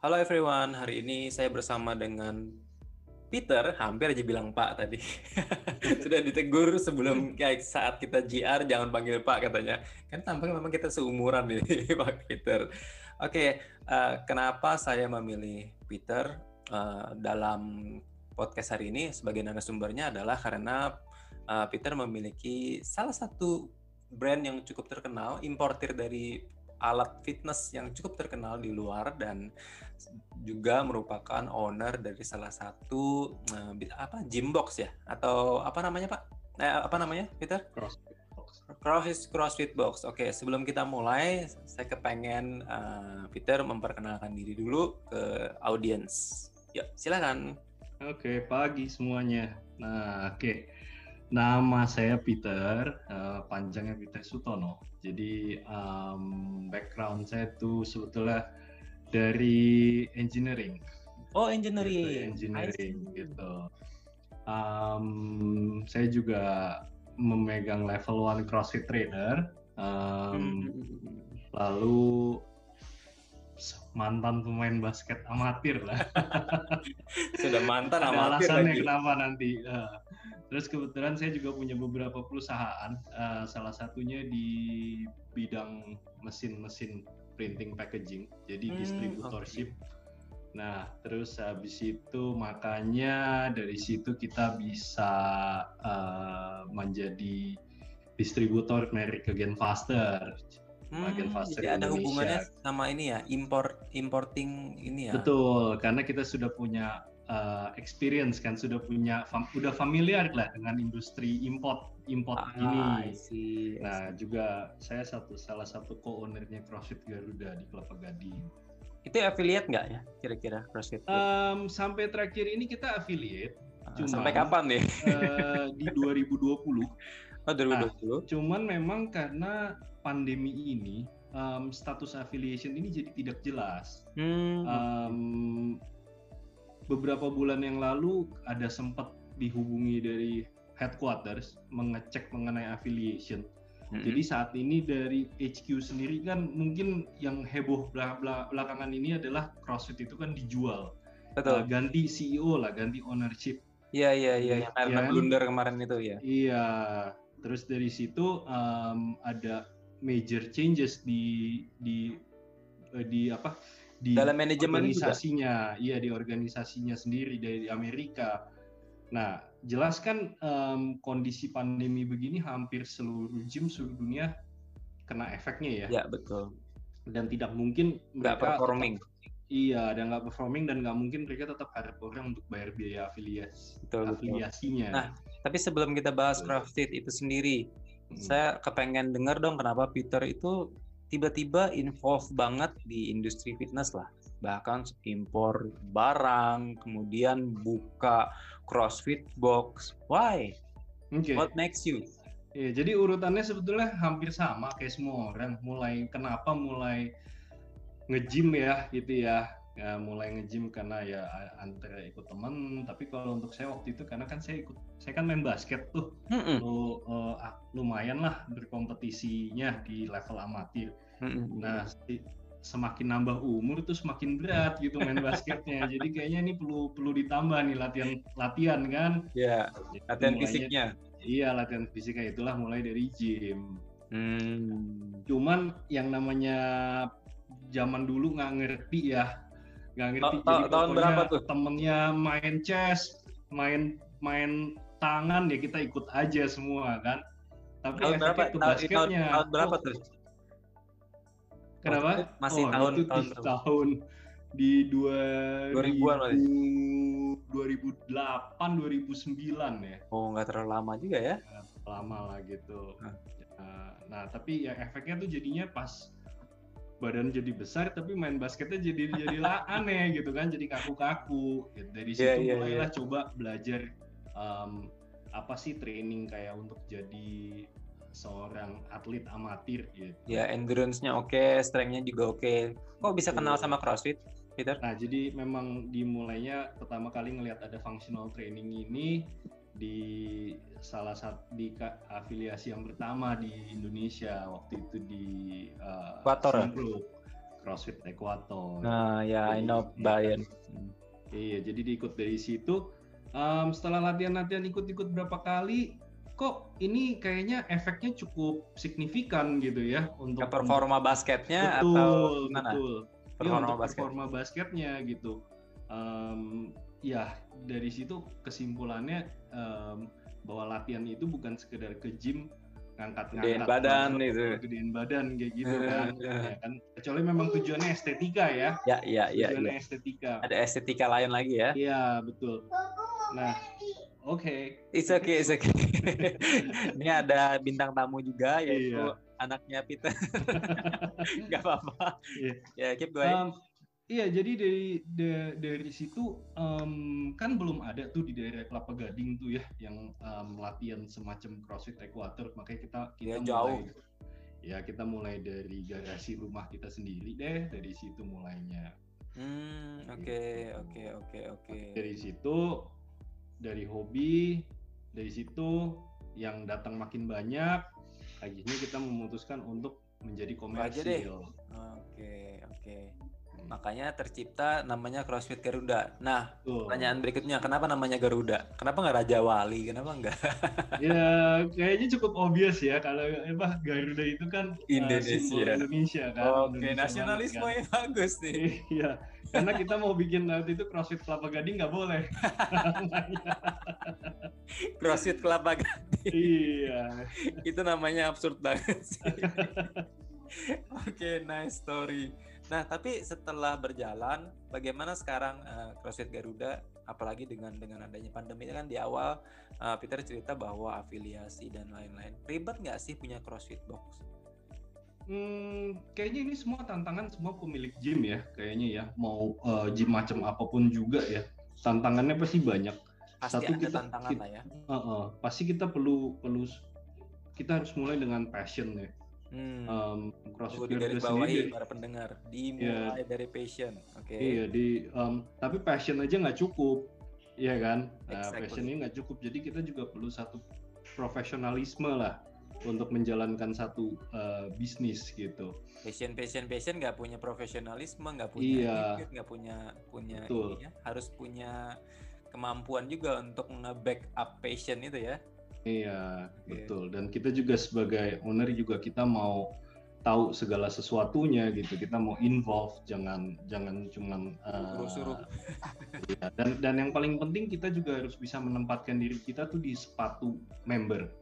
Halo everyone, hari ini saya bersama dengan Peter, hampir aja bilang Pak tadi. Sudah ditegur sebelum kayak saat kita GR jangan panggil Pak katanya. Kan tampaknya memang kita seumuran nih Pak Peter. Oke, okay, uh, eh, kenapa saya memilih Peter uh, dalam podcast hari ini sebagai narasumbernya adalah karena uh, Peter memiliki salah satu brand yang cukup terkenal, importir dari alat fitness yang cukup terkenal di luar dan juga merupakan owner dari salah satu uh, apa gym box ya atau apa namanya Pak? Eh, apa namanya Peter? CrossFit box. CrossFit, CrossFit box. Oke, sebelum kita mulai, saya kepengen uh, Peter memperkenalkan diri dulu ke audiens. Yuk, silakan. Oke, pagi semuanya. Nah, oke. Nama saya Peter, uh, panjangnya Peter Sutono. Jadi um, background saya tuh sebetulnya dari engineering. Oh engineering. Gitu, engineering gitu. Um, saya juga memegang level one CrossFit trainer. Um, lalu mantan pemain basket amatir lah. Sudah mantan Ada amatir alasannya lagi. kenapa nanti. Uh, Terus kebetulan saya juga punya beberapa perusahaan, uh, salah satunya di bidang mesin-mesin printing packaging, jadi hmm, distributorship. Okay. Nah, terus habis itu makanya dari situ kita bisa uh, menjadi distributor merek Again Faster. Hmm, Faster jadi ada hubungannya sama ini ya, import importing ini ya. Betul, karena kita sudah punya uh, experience kan sudah punya fam, udah familiar lah dengan industri import import ah, ini. See, nah juga saya satu salah satu co-ownernya CrossFit Garuda di Kelapa Gading. Itu affiliate nggak ya kira-kira CrossFit? Um, sampai terakhir ini kita affiliate. Uh, cuman, sampai kapan nih? uh, di 2020. Oh 2020. Nah, cuman memang karena pandemi ini um, status affiliation ini jadi tidak jelas. Hmm. Um, beberapa bulan yang lalu ada sempat dihubungi dari headquarters mengecek mengenai affiliation. Mm-hmm. Jadi saat ini dari HQ sendiri kan mungkin yang heboh belakangan ini adalah CrossFit itu kan dijual. Betul. Uh, ganti CEO lah, ganti ownership. Iya iya iya yang karena ya, blunder kemarin itu ya. Iya. Terus dari situ um, ada major changes di di uh, di apa di dalam manajemen organisasinya, juga? iya di organisasinya sendiri dari Amerika. Nah, jelas kan um, kondisi pandemi begini hampir seluruh gym seluruh dunia kena efeknya ya. Ya betul. Dan tidak mungkin nggak performing. Tetap, iya, dan nggak performing dan nggak mungkin mereka tetap harus orang untuk bayar biaya afiliasi betul, afiliasinya. Betul. Nah, tapi sebelum kita bahas CrossFit itu sendiri, hmm. saya kepengen dengar dong kenapa Peter itu tiba-tiba involve banget di industri fitness lah. Bahkan impor barang kemudian buka CrossFit box. Why? Okay. what makes you? Ya jadi urutannya sebetulnya hampir sama kayak semua orang. Mulai kenapa mulai ngejim ya gitu ya ya mulai ngejim karena ya antara ikut teman tapi kalau untuk saya waktu itu karena kan saya ikut saya kan main basket tuh. Mm -mm. Lu, uh, lumayan lah berkompetisinya di level amatir. Mm -mm. nah semakin nambah umur tuh semakin berat gitu main basketnya. Jadi kayaknya ini perlu perlu ditambah nih latihan latihan kan. Ya latihan mulainya, fisiknya. Iya latihan fisiknya itulah mulai dari gym. Hmm. cuman yang namanya zaman dulu nggak ngerti ya nggak ngerti. Ta jadi tahun berapa tuh? temennya main chess main main tangan ya kita ikut aja semua kan? Tapi tahun berapa? ke basketnya tahun, tahun berapa tuh? Kenapa? Masih oh, tahun itu tahun, tahun di dua 2000-an 2008 2009 ya. Oh nggak terlalu lama juga ya? Lama lah gitu. Nah, nah tapi ya efeknya tuh jadinya pas badan jadi besar tapi main basketnya jadi jadi aneh gitu kan jadi kaku-kaku gitu. dari situ yeah, yeah, mulailah yeah. coba belajar um, apa sih training kayak untuk jadi seorang atlet amatir gitu. Ya endurance-nya oke, okay, strength-nya juga oke. Okay. Kok bisa kenal sama CrossFit, Peter? Nah jadi memang dimulainya pertama kali ngelihat ada functional training ini di salah satu di afiliasi yang pertama di Indonesia waktu itu di uh, Equator. CrossFit Equator. Nah, ya, I know Bayern. Iya, jadi diikut dari situ. Um, setelah latihan-latihan ikut-ikut berapa kali, kok ini kayaknya efeknya cukup signifikan gitu ya untuk Ke performa basketnya betul, atau betul. Ya, Performa untuk basket. performa basketnya gitu. Um, ya dari situ kesimpulannya um, bahwa latihan itu bukan sekedar ke gym ngangkat-ngangkat badan itu. gedein badan kayak gitu kan. ya kan. Kecuali memang tujuannya estetika ya. Ya, ya, ya, Tujuannya ya. estetika. Ada estetika lain lagi ya. Iya, betul. Nah, oke. It's okay, it's okay. Ini ada bintang tamu juga yaitu Iya. anaknya Peter. Gak apa-apa. Iya. Ya, keep going. Um, iya, jadi dari da- dari situ um, kan belum ada tuh di daerah Kelapa Gading tuh ya yang um, latihan semacam CrossFit Equator, makanya kita kita jauh. mulai ya kita mulai dari garasi rumah kita sendiri deh, dari situ mulainya. Hmm, oke, oke, oke, oke. Dari situ dari hobi, dari situ yang datang makin banyak, akhirnya kita memutuskan untuk menjadi komersil. Oke, oke. Makanya tercipta namanya CrossFit Garuda. Nah, Tuh. pertanyaan berikutnya, kenapa namanya Garuda? Kenapa nggak Raja Wali? Kenapa nggak Ya, kayaknya cukup obvious ya kalau apa Garuda itu kan uh, Indonesia? simbol Indonesia kan. Oke, Indonesia nasionalisme banget yang bagus kan. nih. Iya, karena kita mau bikin waktu itu CrossFit Kelapa Gading nggak boleh. CrossFit Kelapa Gading. iya. itu namanya absurd banget sih. Oke, nice story. Nah, tapi setelah berjalan, bagaimana sekarang eh, CrossFit Garuda, apalagi dengan dengan adanya pandemi ini kan di awal eh, Peter cerita bahwa afiliasi dan lain-lain. Ribet nggak sih punya CrossFit Box? Hmm, kayaknya ini semua tantangan semua pemilik gym ya, kayaknya ya. Mau uh, gym macam apa pun juga ya. Tantangannya pasti banyak. Pasti Satu ada kita- tantangan kita- lah ya. Uh, uh, pasti kita perlu perlu kita harus mulai dengan passion ya. Hmm. Um, CrossFit Garuda digarisbawahi sendiri dari- para pendengar. Dimulai dari passion. Oke. Iya di um, tapi passion aja nggak cukup, iya kan? Nah, Exactly. passion ini nggak cukup. Jadi kita juga perlu satu profesionalisme lah untuk menjalankan satu uh, bisnis gitu. Passion, passion, passion nggak punya profesionalisme, nggak punya Iya. nggak punya punya Betul. ini ya, harus punya kemampuan juga untuk nge-backup passion itu ya. Iya Oke. betul. Dan kita juga sebagai owner juga kita mau tahu segala sesuatunya gitu. Kita mau involve, jangan jangan cuman uh, Suruh-suruh. iya. Dan dan yang paling penting kita juga harus bisa menempatkan diri kita tuh di sepatu member.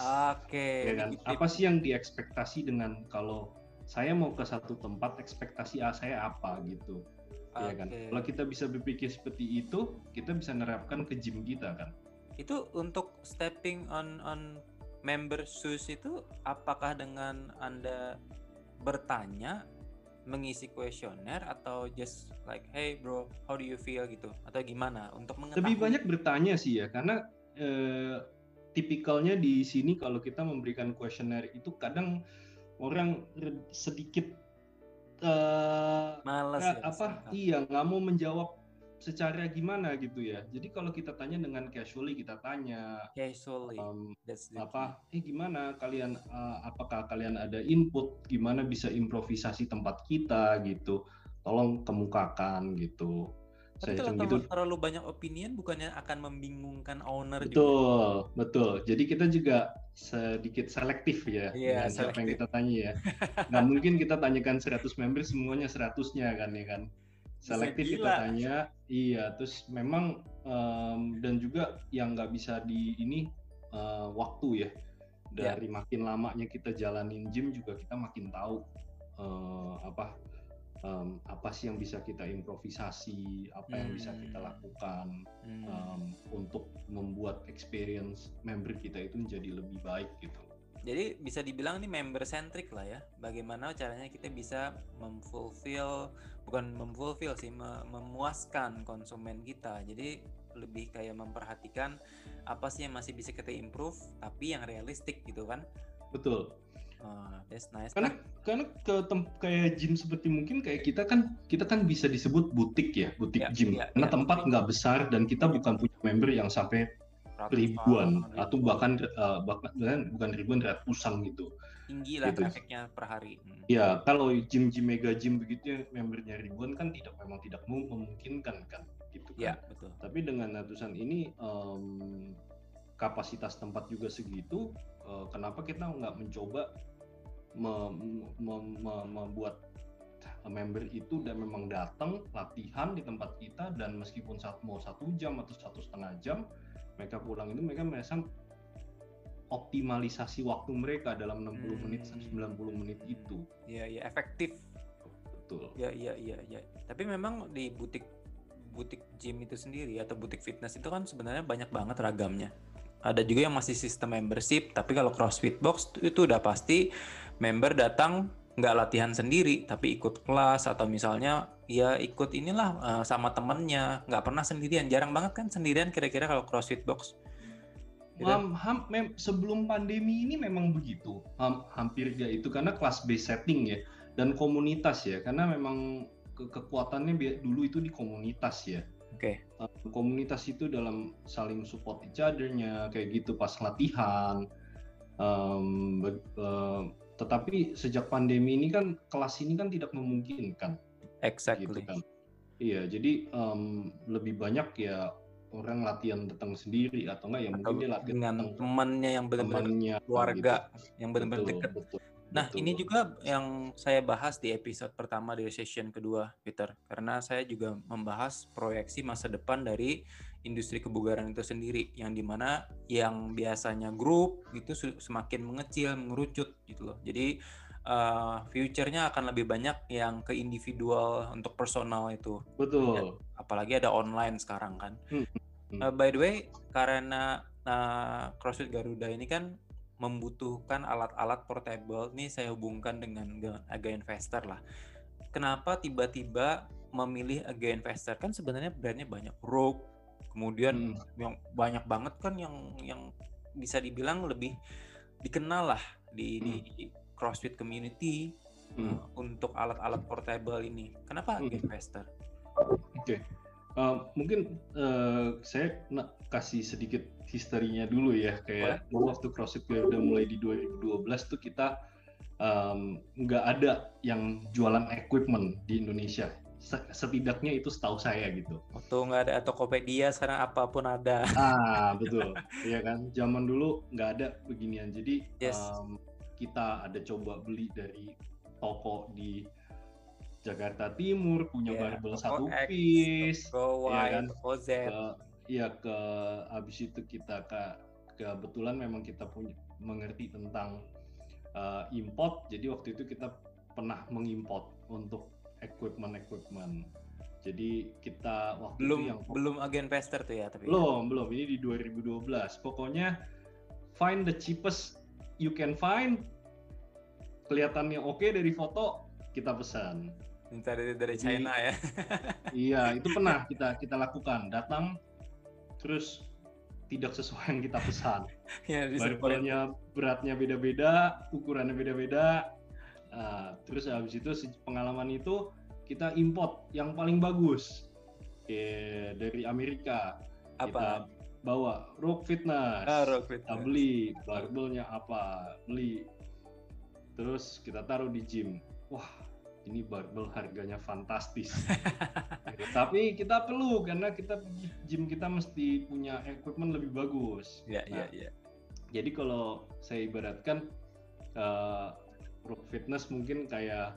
Oke. ya kan? Apa sih yang diekspektasi dengan kalau saya mau ke satu tempat ekspektasi A saya apa gitu, ya kan? Kalau kita bisa berpikir seperti itu, kita bisa nerapkan ke gym kita kan. Itu untuk stepping on on member shoes itu apakah dengan Anda bertanya mengisi kuesioner atau just like hey bro how do you feel? gitu atau gimana? Untuk mengetahui. Lebih banyak bertanya sih ya, karena eh, tipikalnya di sini kalau kita memberikan kuesioner itu kadang orang sedikit eh, nggak- ya apa iya nggak mau menjawab secara gimana gitu ya. Jadi kalau kita tanya dengan casually kita tanya casually em, that's the apa eh gimana kalian eh, apakah kalian ada input? Gimana bisa improvisasi tempat kita? Gitu. Tolong kemukakan gitu. Tapi saya kalau gitu. terlalu banyak opinion bukannya akan membingungkan owner juga? Betul betul. Jadi kita juga sedikit selektif ya Iya, dengan siapa yang selektif. kita tanya ya. Nggak mungkin kita tanyakan 100 member semuanya 100-nya kan ya kan selektif kita tanya iya terus memang em, dan juga yang nggak bisa di ini eh, waktu ya Ya. dari makin lamanya kita jalanin gym juga kita makin tahu eh, apa em, apa sih yang bisa kita improvisasi apa yang bisa kita Hmm. lakukan Hmm. em, untuk membuat experience member kita itu menjadi lebih baik gitu Jadi bisa dibilang ini member centric lah ya. Bagaimana caranya kita bisa memfulfill bukan memfulfill sih me- memuaskan konsumen kita. Jadi lebih kayak memperhatikan apa sih yang masih bisa kita improve tapi yang realistik gitu kan. betul Ah, that's nice. karena karena ke tem- kayak gym seperti mungkin kayak kita kan kita kan bisa disebut butik ya butik Ya, gym ya, karena ya, tempat nggak besar dan kita bukan punya member yang sampai ribuan atau bahkan uh, bahkan bukan ribuan ratusan gitu tinggi lah gitu. trafiknya per hari. Hmm. Ya, kalau gym-gym mega gym begitu ya membernya ribuan kan tidak memang tidak memungkinkan kan gitu kan. Ya, betul. Tapi dengan ratusan ini um, kapasitas tempat juga segitu, uh, kenapa kita nggak mencoba membuat member itu dan memang datang latihan di tempat kita dan meskipun saat mau satu jam atau satu setengah jam mereka pulang itu mereka merasa optimalisasi waktu mereka dalam 60 hmm. menit 90 menit itu. Iya, iya efektif. Betul. Iya, iya, iya, iya. Tapi memang di butik butik gym itu sendiri atau butik fitness itu kan sebenarnya banyak banget ragamnya. Ada juga yang masih sistem membership, tapi kalau CrossFit Box itu udah pasti member datang nggak latihan sendiri, tapi ikut kelas atau misalnya ya ikut inilah uh, sama temennya, nggak pernah sendirian. Jarang banget kan sendirian kira-kira kalau CrossFit Box Um, ham, mem, sebelum pandemi ini memang begitu, ham, hampir ya itu karena kelas based setting ya dan komunitas ya, karena memang ke kekuatannya dulu itu di komunitas ya. Oke. Okay. Um, komunitas itu dalam saling support each other-nya kayak gitu pas latihan. Um, uh, tetapi sejak pandemi ini kan kelas ini kan tidak memungkinkan. Exactly. Gitu kan. Iya, jadi um, lebih banyak ya orang latihan datang sendiri atau enggak ya mungkin dia latihan dengan temannya yang benar-benar keluarga gitu. yang benar-benar dekat. Betul, nah betul. ini juga yang saya bahas di episode pertama dari session kedua, Peter, karena saya juga membahas proyeksi masa depan dari industri kebugaran itu sendiri, yang di mana yang biasanya grup gitu semakin mengecil, mengerucut gitu loh. Jadi uh, future-nya akan lebih banyak yang ke individual untuk personal itu. Betul. Ya, apalagi ada online sekarang kan. Hmm. Uh, by the way, karena uh, CrossFit Garuda ini kan membutuhkan alat-alat portable. Ini saya hubungkan dengan, dengan Aga Investor lah. Kenapa tiba-tiba memilih Aga Investor? Kan sebenarnya brandnya banyak. Rogue, kemudian hmm. yang banyak banget kan yang yang bisa dibilang lebih dikenal lah di, hmm. di CrossFit community hmm. uh, untuk alat-alat portable ini. Kenapa hmm. Aga Investor? Oke. Okay. Uh, mungkin uh, saya nak kasih sedikit historinya dulu ya kayak Boleh. waktu CrossFit udah mulai di 2012 tuh kita nggak um, ada yang jualan equipment di Indonesia setidaknya itu setahu saya gitu. Waktu nggak ada Tokopedia sekarang apa pun ada. Ah betul, ya kan. Zaman dulu nggak ada beginian. Jadi yes. um, kita ada coba beli dari toko di Jakarta Timur punya yeah, barbel satu X, piece, Go ya kan? Go Z. Ke, ya ke habis itu kita ke kebetulan memang kita punya mengerti tentang uh, import, jadi waktu itu kita pernah mengimport untuk equipment equipment. Jadi kita waktu belum itu yang belum agen pester tuh ya tapi ya? belum belum. Ini di 2012 pokoknya find the cheapest you can find. Kelihatannya oke okay dari foto kita pesan. Minta dari dari China ya. iya itu pernah kita kita lakukan. Datang terus tidak sesuai yang kita pesan. Ya, beratnya beda-beda ukurannya beda-beda nah, terus habis itu pengalaman itu kita import yang paling bagus Oke, dari Amerika apa kita bawa Rock Fitness, ah, Rock Fitness. kita beli barbelnya apa beli terus kita taruh di gym wah ini barbel harganya fantastis. Tapi kita perlu karena kita gym kita mesti punya equipment lebih bagus. Iya, iya, iya. Jadi kalau saya ibaratkan uh, Rock Fitness mungkin kayak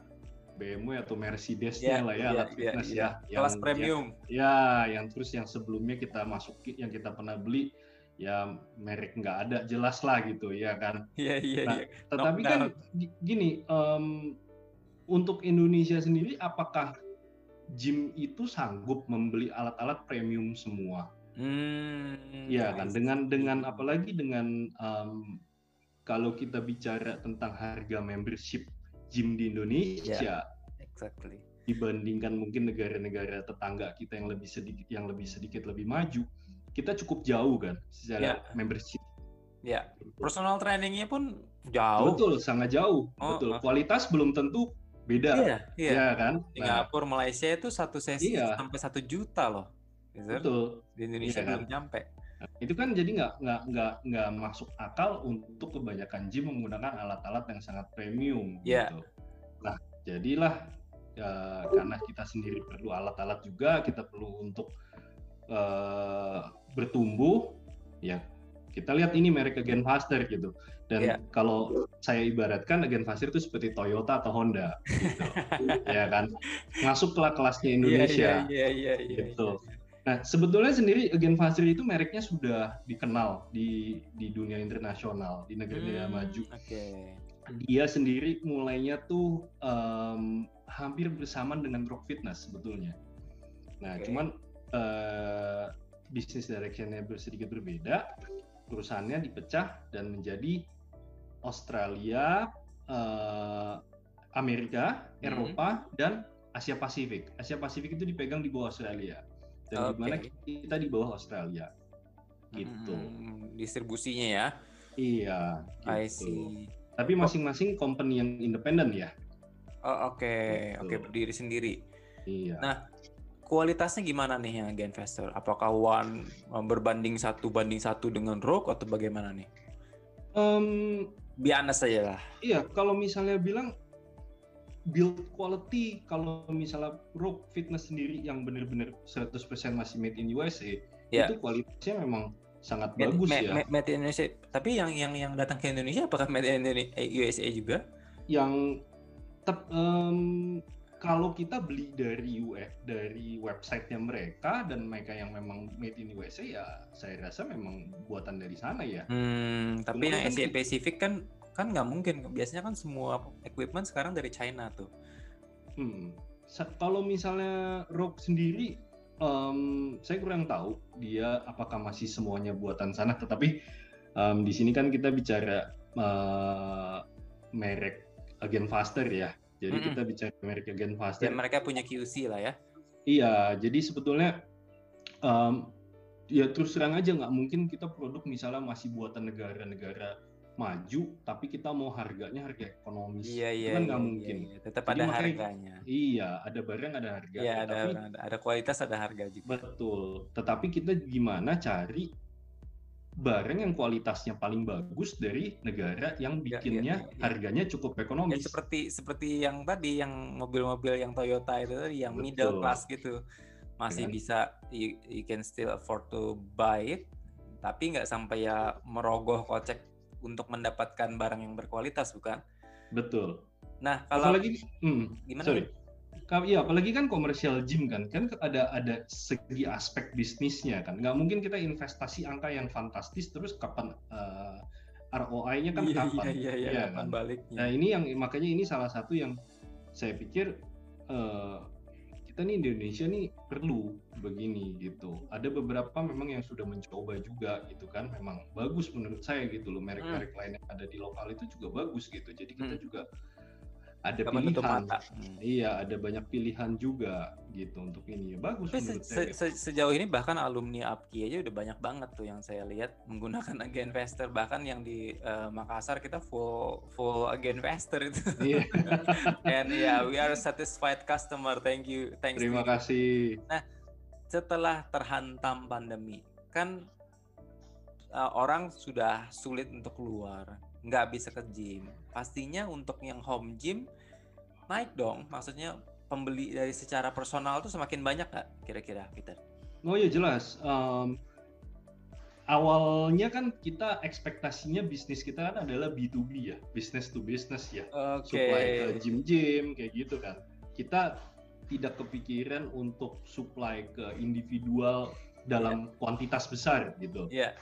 BMW atau Mercedes-nya yeah, lah ya, yeah, alat yeah, fitness yeah, ya. Yang, Kelas premium. Ya, ya, yang terus yang sebelumnya kita masukin, yang kita pernah beli, ya merek nggak ada jelas lah gitu ya kan. Iya, iya, nah, iya. Tetapi kan gini, um, untuk Indonesia sendiri apakah gym itu sanggup membeli alat-alat premium semua? Hmm, ya kan dengan dengan apalagi dengan um, kalau kita bicara tentang harga membership gym di Indonesia, yeah, exactly. dibandingkan mungkin negara-negara tetangga kita yang lebih sedikit yang lebih sedikit lebih maju, kita cukup jauh kan secara yeah. membership. Ya, yeah. personal trainingnya pun jauh. Betul, sangat jauh. Oh, betul. Uh. Kualitas belum tentu beda iya, iya. Ya, kan Singapura nah, Malaysia itu satu sesi iya. sampai satu juta loh betul di Indonesia iya, belum kan? nyampe itu kan jadi nggak nggak nggak nggak masuk akal untuk kebanyakan gym menggunakan alat-alat yang sangat premium yeah. gitu. Nah, jadilah ya, karena kita sendiri perlu alat-alat juga, kita perlu untuk uh, bertumbuh, ya kita lihat ini merek Again Faster gitu. Dan yeah. kalau saya ibaratkan Again Faster itu seperti Toyota atau Honda, gitu. ya kan, masuklah kelasnya iya, Indonesia, yeah, yeah, yeah, yeah, gitu. Yeah, Nah, sebetulnya sendiri Again Faster itu mereknya sudah dikenal di di dunia internasional, di negara-negara hmm, maju. Okay. Dia sendiri mulainya tuh um, hampir bersamaan dengan Rock Fitness sebetulnya. Nah, okay. cuman uh, bisnis directionnya sedikit berbeda. Perusahaannya dipecah dan menjadi Australia, uh, Amerika, hmm. Eropa, dan Asia Pasifik. Asia Pasifik itu dipegang di bawah Australia dan okay. gimana kita di bawah Australia? Gitu. Hmm, distribusinya ya? Iya gitu. I see. Tapi masing-masing company yang independen ya? Oh, oke. Okay. gitu. oke okay, berdiri sendiri. Iya. Nah kualitasnya gimana nih yang investor apakah one berbanding satu banding satu dengan Rock atau bagaimana nih? Um, biasa saja lah. iya kalau misalnya bilang build quality kalau misalnya Rogue Fitness sendiri yang benar-benar 100% masih made in USA yeah. itu kualitasnya memang sangat made, bagus made, ya. Made in Indonesia. Tapi yang yang yang datang ke Indonesia apakah made in USA juga? Yang tep, um, kalau kita beli dari UF dari websitenya mereka dan mereka yang memang made in USA ya saya rasa memang buatan dari sana ya. Hmm, tapi Cuma yang Asia Pacific kan kan nggak mungkin. Biasanya kan semua equipment sekarang dari China tuh. Hmm. kalau misalnya Rock sendiri um, saya kurang tahu dia apakah masih semuanya buatan sana. Tetapi um, di sini kan kita bicara uh, merek Again Faster ya. Jadi mm -hmm. kita bicara merek Again Faster. Dan mereka punya QC lah ya. Iya jadi sebetulnya um, ya terus terang aja nggak mungkin kita produk misalnya masih buatan negara-negara maju tapi kita mau harganya harga ekonomis. Iya, iya, itu kan nggak iya, mungkin. iya, iya. tetap Jadi ada makanya, harganya. iya ada barang ada harga. Iya, ada, ada ada kualitas ada harga juga. Betul. Tetapi kita gimana cari barang yang kualitasnya paling bagus dari negara yang iya, bikinnya ya, ya, ya, harganya cukup ekonomis. ya, seperti seperti yang tadi yang mobil-mobil yang Toyota itu tadi yang betul. middle class gitu. Masih ya. bisa you, you can still afford to buy it tapi nggak sampai ya merogoh kocek untuk mendapatkan barang yang berkualitas, bukan? Betul. Nah, kalau apalagi hmm, gimana? Sorry. Iya, apalagi kan komersial gym kan, kan ada ada segi aspek bisnisnya kan. Nggak mungkin kita investasi angka yang fantastis terus kapan uh, eh, ROI-nya kan iya, kapan? Iya, iya, iya, ya, kan? baliknya. Nah ini yang makanya ini salah satu yang saya pikir uh, kita nih di Indonesia nih perlu begini gitu. Ada beberapa memang yang sudah mencoba juga gitu kan, memang bagus menurut saya gitu loh. Merek-merek hmm. lain yang ada di lokal itu juga bagus gitu. Jadi kita hmm. juga ada pilihan. Hmm. Iya, ada banyak pilihan juga gitu untuk ini ya bagus Tapi menurut se saya. Se sejauh ini bahkan alumni APKI aja udah banyak banget tuh yang saya lihat menggunakan Again Faster bahkan yang di uh, Makassar kita full full Again Faster itu. Iya. And yeah, we are satisfied customer. Thank you. Thanks. Terima kasih. Nah, setelah terhantam pandemi kan uh, orang sudah sulit untuk keluar nggak bisa ke gym pastinya untuk yang home gym naik dong maksudnya pembeli dari secara personal tuh semakin banyak nggak kira-kira Peter? Oh ya jelas um, awalnya kan kita ekspektasinya bisnis kita kan adalah B2B ya, business to business ya, okay. supply ke gym-gym kayak gitu kan. Kita tidak kepikiran untuk supply ke individual dalam yeah. kuantitas besar gitu. Yeah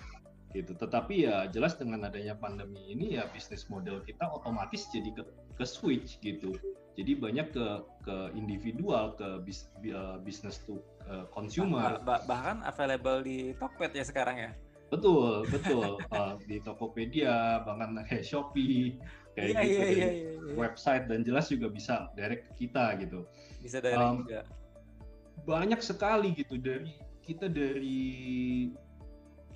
gitu. Tetapi ya jelas dengan adanya pandemi ini ya bisnis model kita otomatis jadi ke, ke switch gitu. Jadi banyak ke ke individual, ke bis, uh, business to uh, consumer. Bah, bah, bahkan available di Tokped ya sekarang ya. Betul, betul. uh, di Tokopedia, bahkan kayak Shopee, kayak yeah, gitu yeah, yeah, yeah, yeah. website dan jelas juga bisa direct ke kita gitu. Bisa direct um, juga. Banyak sekali gitu dari kita dari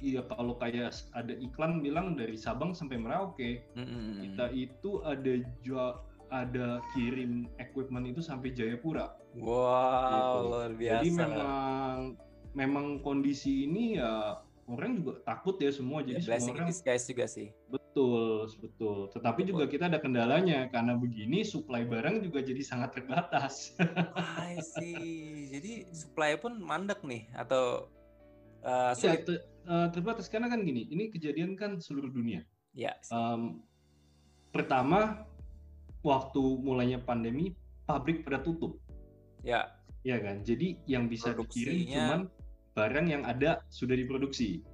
iya kalau kayak ada iklan bilang dari Sabang sampai Merauke mm-hmm. kita itu ada jual ada kirim equipment itu sampai Jayapura. Wow, gitu. luar biasa. Jadi memang memang kondisi ini ya orang juga takut ya semua jadi Ya, semua orang disguise juga sih. betul betul tetapi Betul. juga kita ada kendalanya karena begini supply barang juga jadi sangat terbatas I see. Jadi supply pun mandek nih atau uh, ya sulit. te- eh, terbatas. Karena kan gini ini kejadian kan seluruh dunia. Ya. Em, pertama waktu mulainya pandemi pabrik pada tutup. Ya, ya kan? Jadi yang bisa dikirim cuman barang yang ada sudah diproduksi.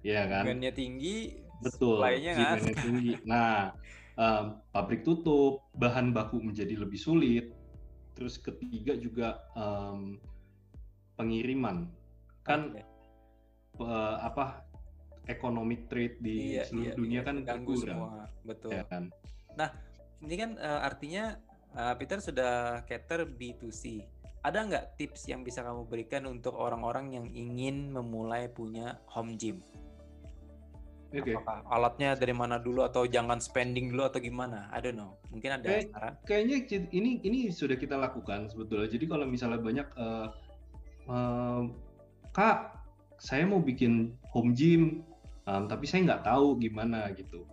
Ya kan? Demandnya tinggi, betul supply-nya tinggi. Nah em, pabrik tutup bahan baku menjadi lebih sulit. Terus ketiga juga em, pengiriman. Kan Oke. Eh, apa economic trade di Iya, seluruh iya, dunia iya, kan terganggu berkurang semua. Betul. ya kan Ini kan uh, artinya uh, Peter sudah cater B2C. Ada nggak tips yang bisa kamu berikan untuk orang-orang yang ingin memulai punya home gym? oke Apakah alatnya dari mana dulu atau jangan spending dulu atau gimana? I don't know. Mungkin ada Kayak- saran. kayaknya ini ini sudah kita lakukan sebetulnya. Jadi kalau misalnya banyak eh, em, kak, saya mau bikin home gym, em, tapi saya nggak tahu gimana gitu.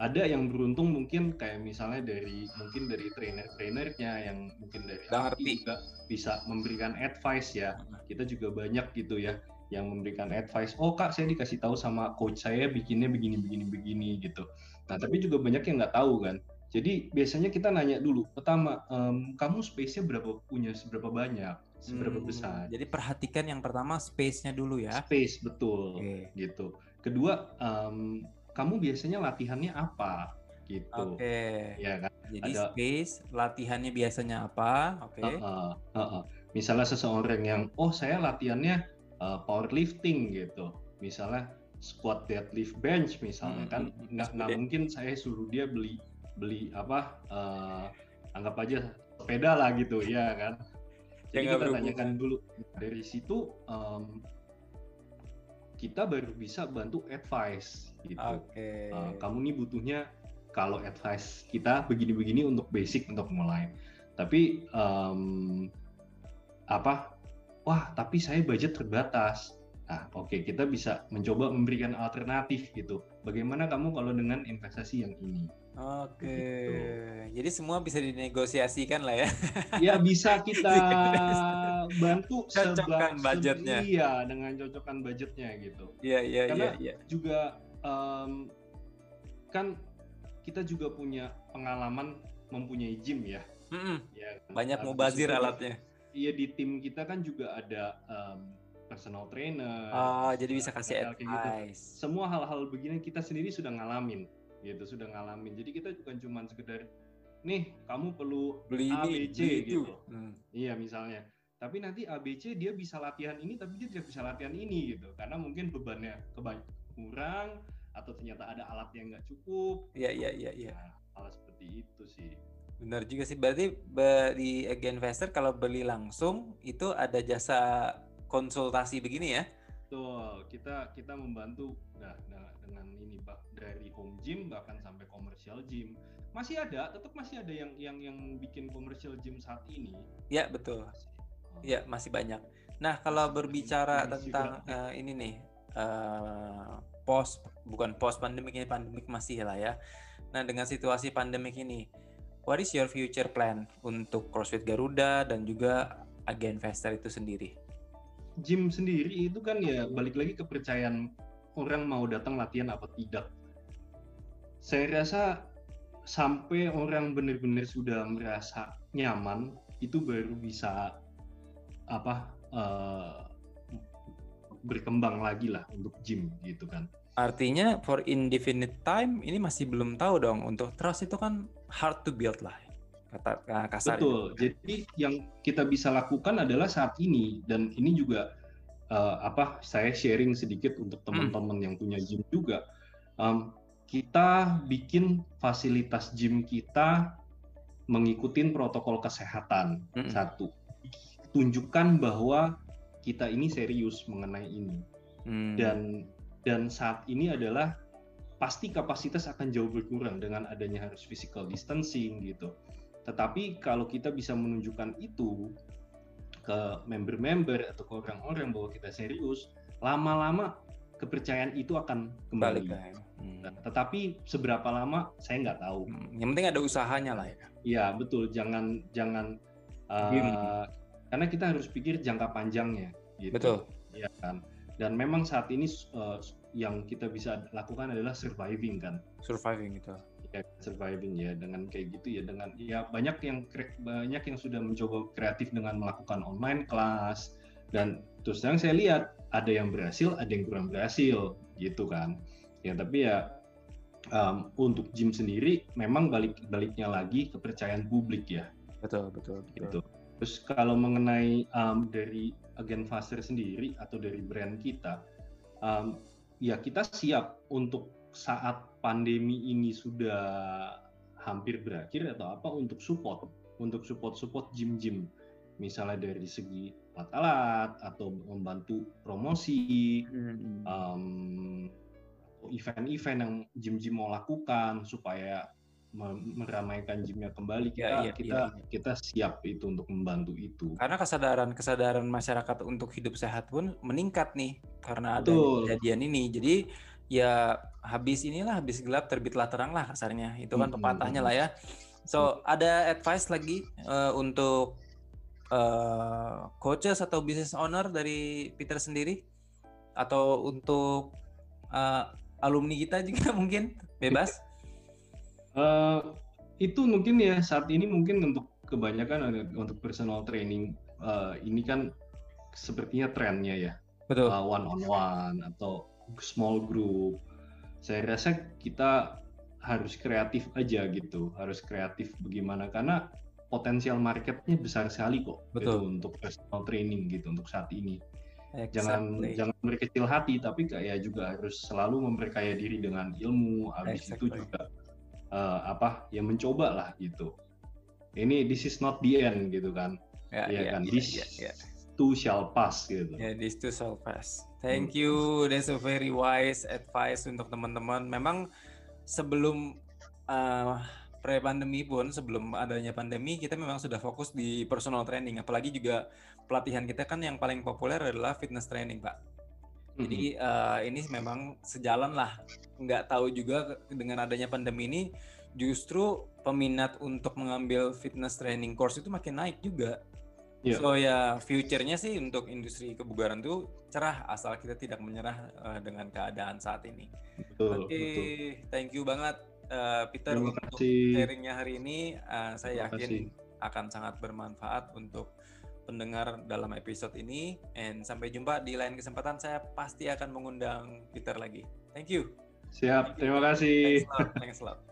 Ada yang beruntung mungkin kayak misalnya dari mungkin dari trainer-trainernya yang mungkin dari ngerti. juga bisa memberikan advice ya. Kita juga banyak gitu ya yang memberikan advice. Oh kak, saya dikasih tahu sama coach saya bikinnya begini begini begini gitu. Nah tapi juga banyak yang nggak tahu kan. Jadi biasanya kita nanya dulu. Pertama, em, kamu space-nya berapa punya seberapa banyak, seberapa Hmm, besar? Jadi perhatikan yang pertama space-nya dulu ya. Space betul, Oke. gitu. Kedua, em, kamu biasanya latihannya apa? Gitu. Oke. Ya kan. Jadi Ada- space, latihannya biasanya apa? Oke. Heeh, heeh. Misalnya seseorang yang, oh saya latihannya uh, powerlifting gitu. Misalnya squat, deadlift, bench misalnya Hmm, kan. hmm, hmm. Nggak, nggak Gede. mungkin saya suruh dia beli beli apa? uh, anggap aja sepeda lah gitu, ya kan. Yang Jadi nggak kita berhubungan. tanyakan dulu dari situ em, kita baru bisa bantu advice gitu. Oke. Uh, kamu nih butuhnya kalau advice kita begini-begini untuk basic untuk mulai. Tapi em, apa? Wah, tapi saya budget terbatas. Nah, oke kita bisa mencoba memberikan alternatif gitu. Bagaimana kamu kalau dengan investasi yang ini? Oke. Begitu. Jadi semua bisa dinegosiasikan lah ya. Ya bisa kita bantu Cocokkan budgetnya. Iya, dengan cocokkan budgetnya gitu. Iya, iya, iya, Karena iya. juga em, kan kita juga punya pengalaman mempunyai gym ya. Mm-mm. ya kan? Banyak mubazir alatnya. Iya di tim kita kan juga ada em, personal trainer. Oh, jadi bisa kasih gitu. advice. Semua hal-hal begini kita sendiri sudah ngalamin, gitu sudah ngalamin. Jadi kita bukan cuma sekedar, nih kamu perlu Beli A, ini, B, C beli itu. gitu. Hmm. Iya misalnya. Tapi nanti ABC dia bisa latihan ini tapi dia tidak bisa latihan ini gitu. Karena mungkin bebannya kebanyak kurang atau ternyata ada alat yang nggak cukup. Iya, iya, iya, iya. Nah, hal seperti itu sih. Benar juga sih. Berarti be- di Again Investor kalau beli langsung itu ada jasa konsultasi begini ya? Betul, kita kita membantu nah, nah, dari home gym bahkan sampai commercial gym. Masih ada, tetap masih ada yang yang yang bikin commercial gym saat ini. Ya, betul. Ya, masih banyak. Nah, kalau berbicara masih tentang eh, ini nih, eh, post bukan post pandemik ini pandemik masih lah ya. Nah, dengan situasi pandemik ini, what is your future plan untuk CrossFit Garuda dan juga Agen Investor itu sendiri? Gym sendiri itu kan ya balik lagi kepercayaan orang mau datang latihan apa tidak. Saya rasa sampai orang benar-benar sudah merasa nyaman itu baru bisa apa eh, berkembang lagi lah untuk gym gitu kan. Artinya for indefinite time ini masih belum tahu dong untuk trust itu kan hard to build lah kata eh, kasar. Betul. Jadi yang kita bisa lakukan adalah saat ini dan ini juga eh, apa saya sharing sedikit untuk teman-teman yang punya gym juga. Em, kita bikin fasilitas gym kita mengikuti protokol kesehatan Mm-mm. satu. Tunjukkan bahwa kita ini serius mengenai ini Hmm. dan dan saat ini adalah pasti kapasitas akan jauh berkurang dengan adanya harus physical distancing gitu. Tetapi kalau kita bisa menunjukkan itu ke member-member atau ke orang-orang bahwa kita serius, lama-lama kepercayaan itu akan kembali. Balik, hmm. Nah, tetapi seberapa lama saya nggak tahu. Hmm. Yang penting ada usahanya lah ya. Iya betul, jangan jangan uh, karena kita harus pikir jangka panjangnya. Gitu. Betul. Ya kan. Dan memang saat ini uh, yang kita bisa lakukan adalah surviving kan. Surviving itu. Ya, surviving ya dengan kayak gitu ya dengan ya banyak yang banyak yang sudah mencoba kreatif dengan melakukan online kelas dan terus yang saya lihat ada yang berhasil ada yang kurang berhasil gitu kan. Ya tapi ya um, untuk gym sendiri memang balik baliknya lagi kepercayaan publik ya. Betul betul, betul. gitu. Terus kalau mengenai um, dari agen faster sendiri atau dari brand kita um, ya kita siap untuk saat pandemi ini sudah hampir berakhir atau apa untuk support untuk support support gym-gym. Misalnya dari segi alat-alat atau membantu promosi hmm. um, event-event yang gym-gym mau lakukan supaya meramaikan gymnya kembali. Kita ya, iya, kita iya. kita siap itu untuk membantu itu. Karena kesadaran kesadaran masyarakat untuk hidup sehat pun meningkat nih karena ada kejadian ini. Jadi ya habis inilah habis gelap terbitlah terang lah kasarnya itu kan hmm, pepatahnya lah ya so ada advice lagi uh, untuk uh, coaches atau business owner dari Peter sendiri atau untuk uh, alumni kita juga mungkin bebas? Uh, itu mungkin ya saat ini mungkin untuk kebanyakan untuk personal training uh, ini kan sepertinya trennya ya. Betul. Uh, one on one atau small group. Saya rasa kita harus kreatif aja gitu, harus kreatif bagaimana karena potensial marketnya besar sekali kok gitu, Betul. Gitu, untuk personal training gitu untuk saat ini. Exactly. Jangan jangan berkecil hati tapi kayak juga harus selalu memperkaya diri dengan ilmu. Habis exactly. itu juga uh, apa ya mencoba lah gitu. Ini this is not the end gitu kan. Ya, yeah, yeah, kan yeah, this yeah, yeah. Too shall pass gitu. Ya, yeah, this too shall pass. Thank hmm. you. That's a very wise advice untuk teman-teman. Memang sebelum uh, pre-pandemi pun sebelum adanya pandemi kita memang sudah fokus di personal training apalagi juga pelatihan kita kan yang paling populer adalah fitness training pak jadi uh, ini memang sejalan lah nggak tahu juga dengan adanya pandemi ini justru peminat untuk mengambil fitness training course itu makin naik juga Yeah. So ya future-nya sih untuk industri kebugaran tuh cerah asal kita tidak menyerah uh, dengan keadaan saat ini. Oke, okay, thank you banget uh, Peter Terima untuk kasih. sharingnya hari ini. Uh, saya yakin akan sangat bermanfaat untuk pendengar dalam episode ini. And sampai jumpa di lain kesempatan. Saya pasti akan mengundang Peter lagi. Thank you. Siap. Thank you. Terima kasih. Thanks a lot. Thanks a lot.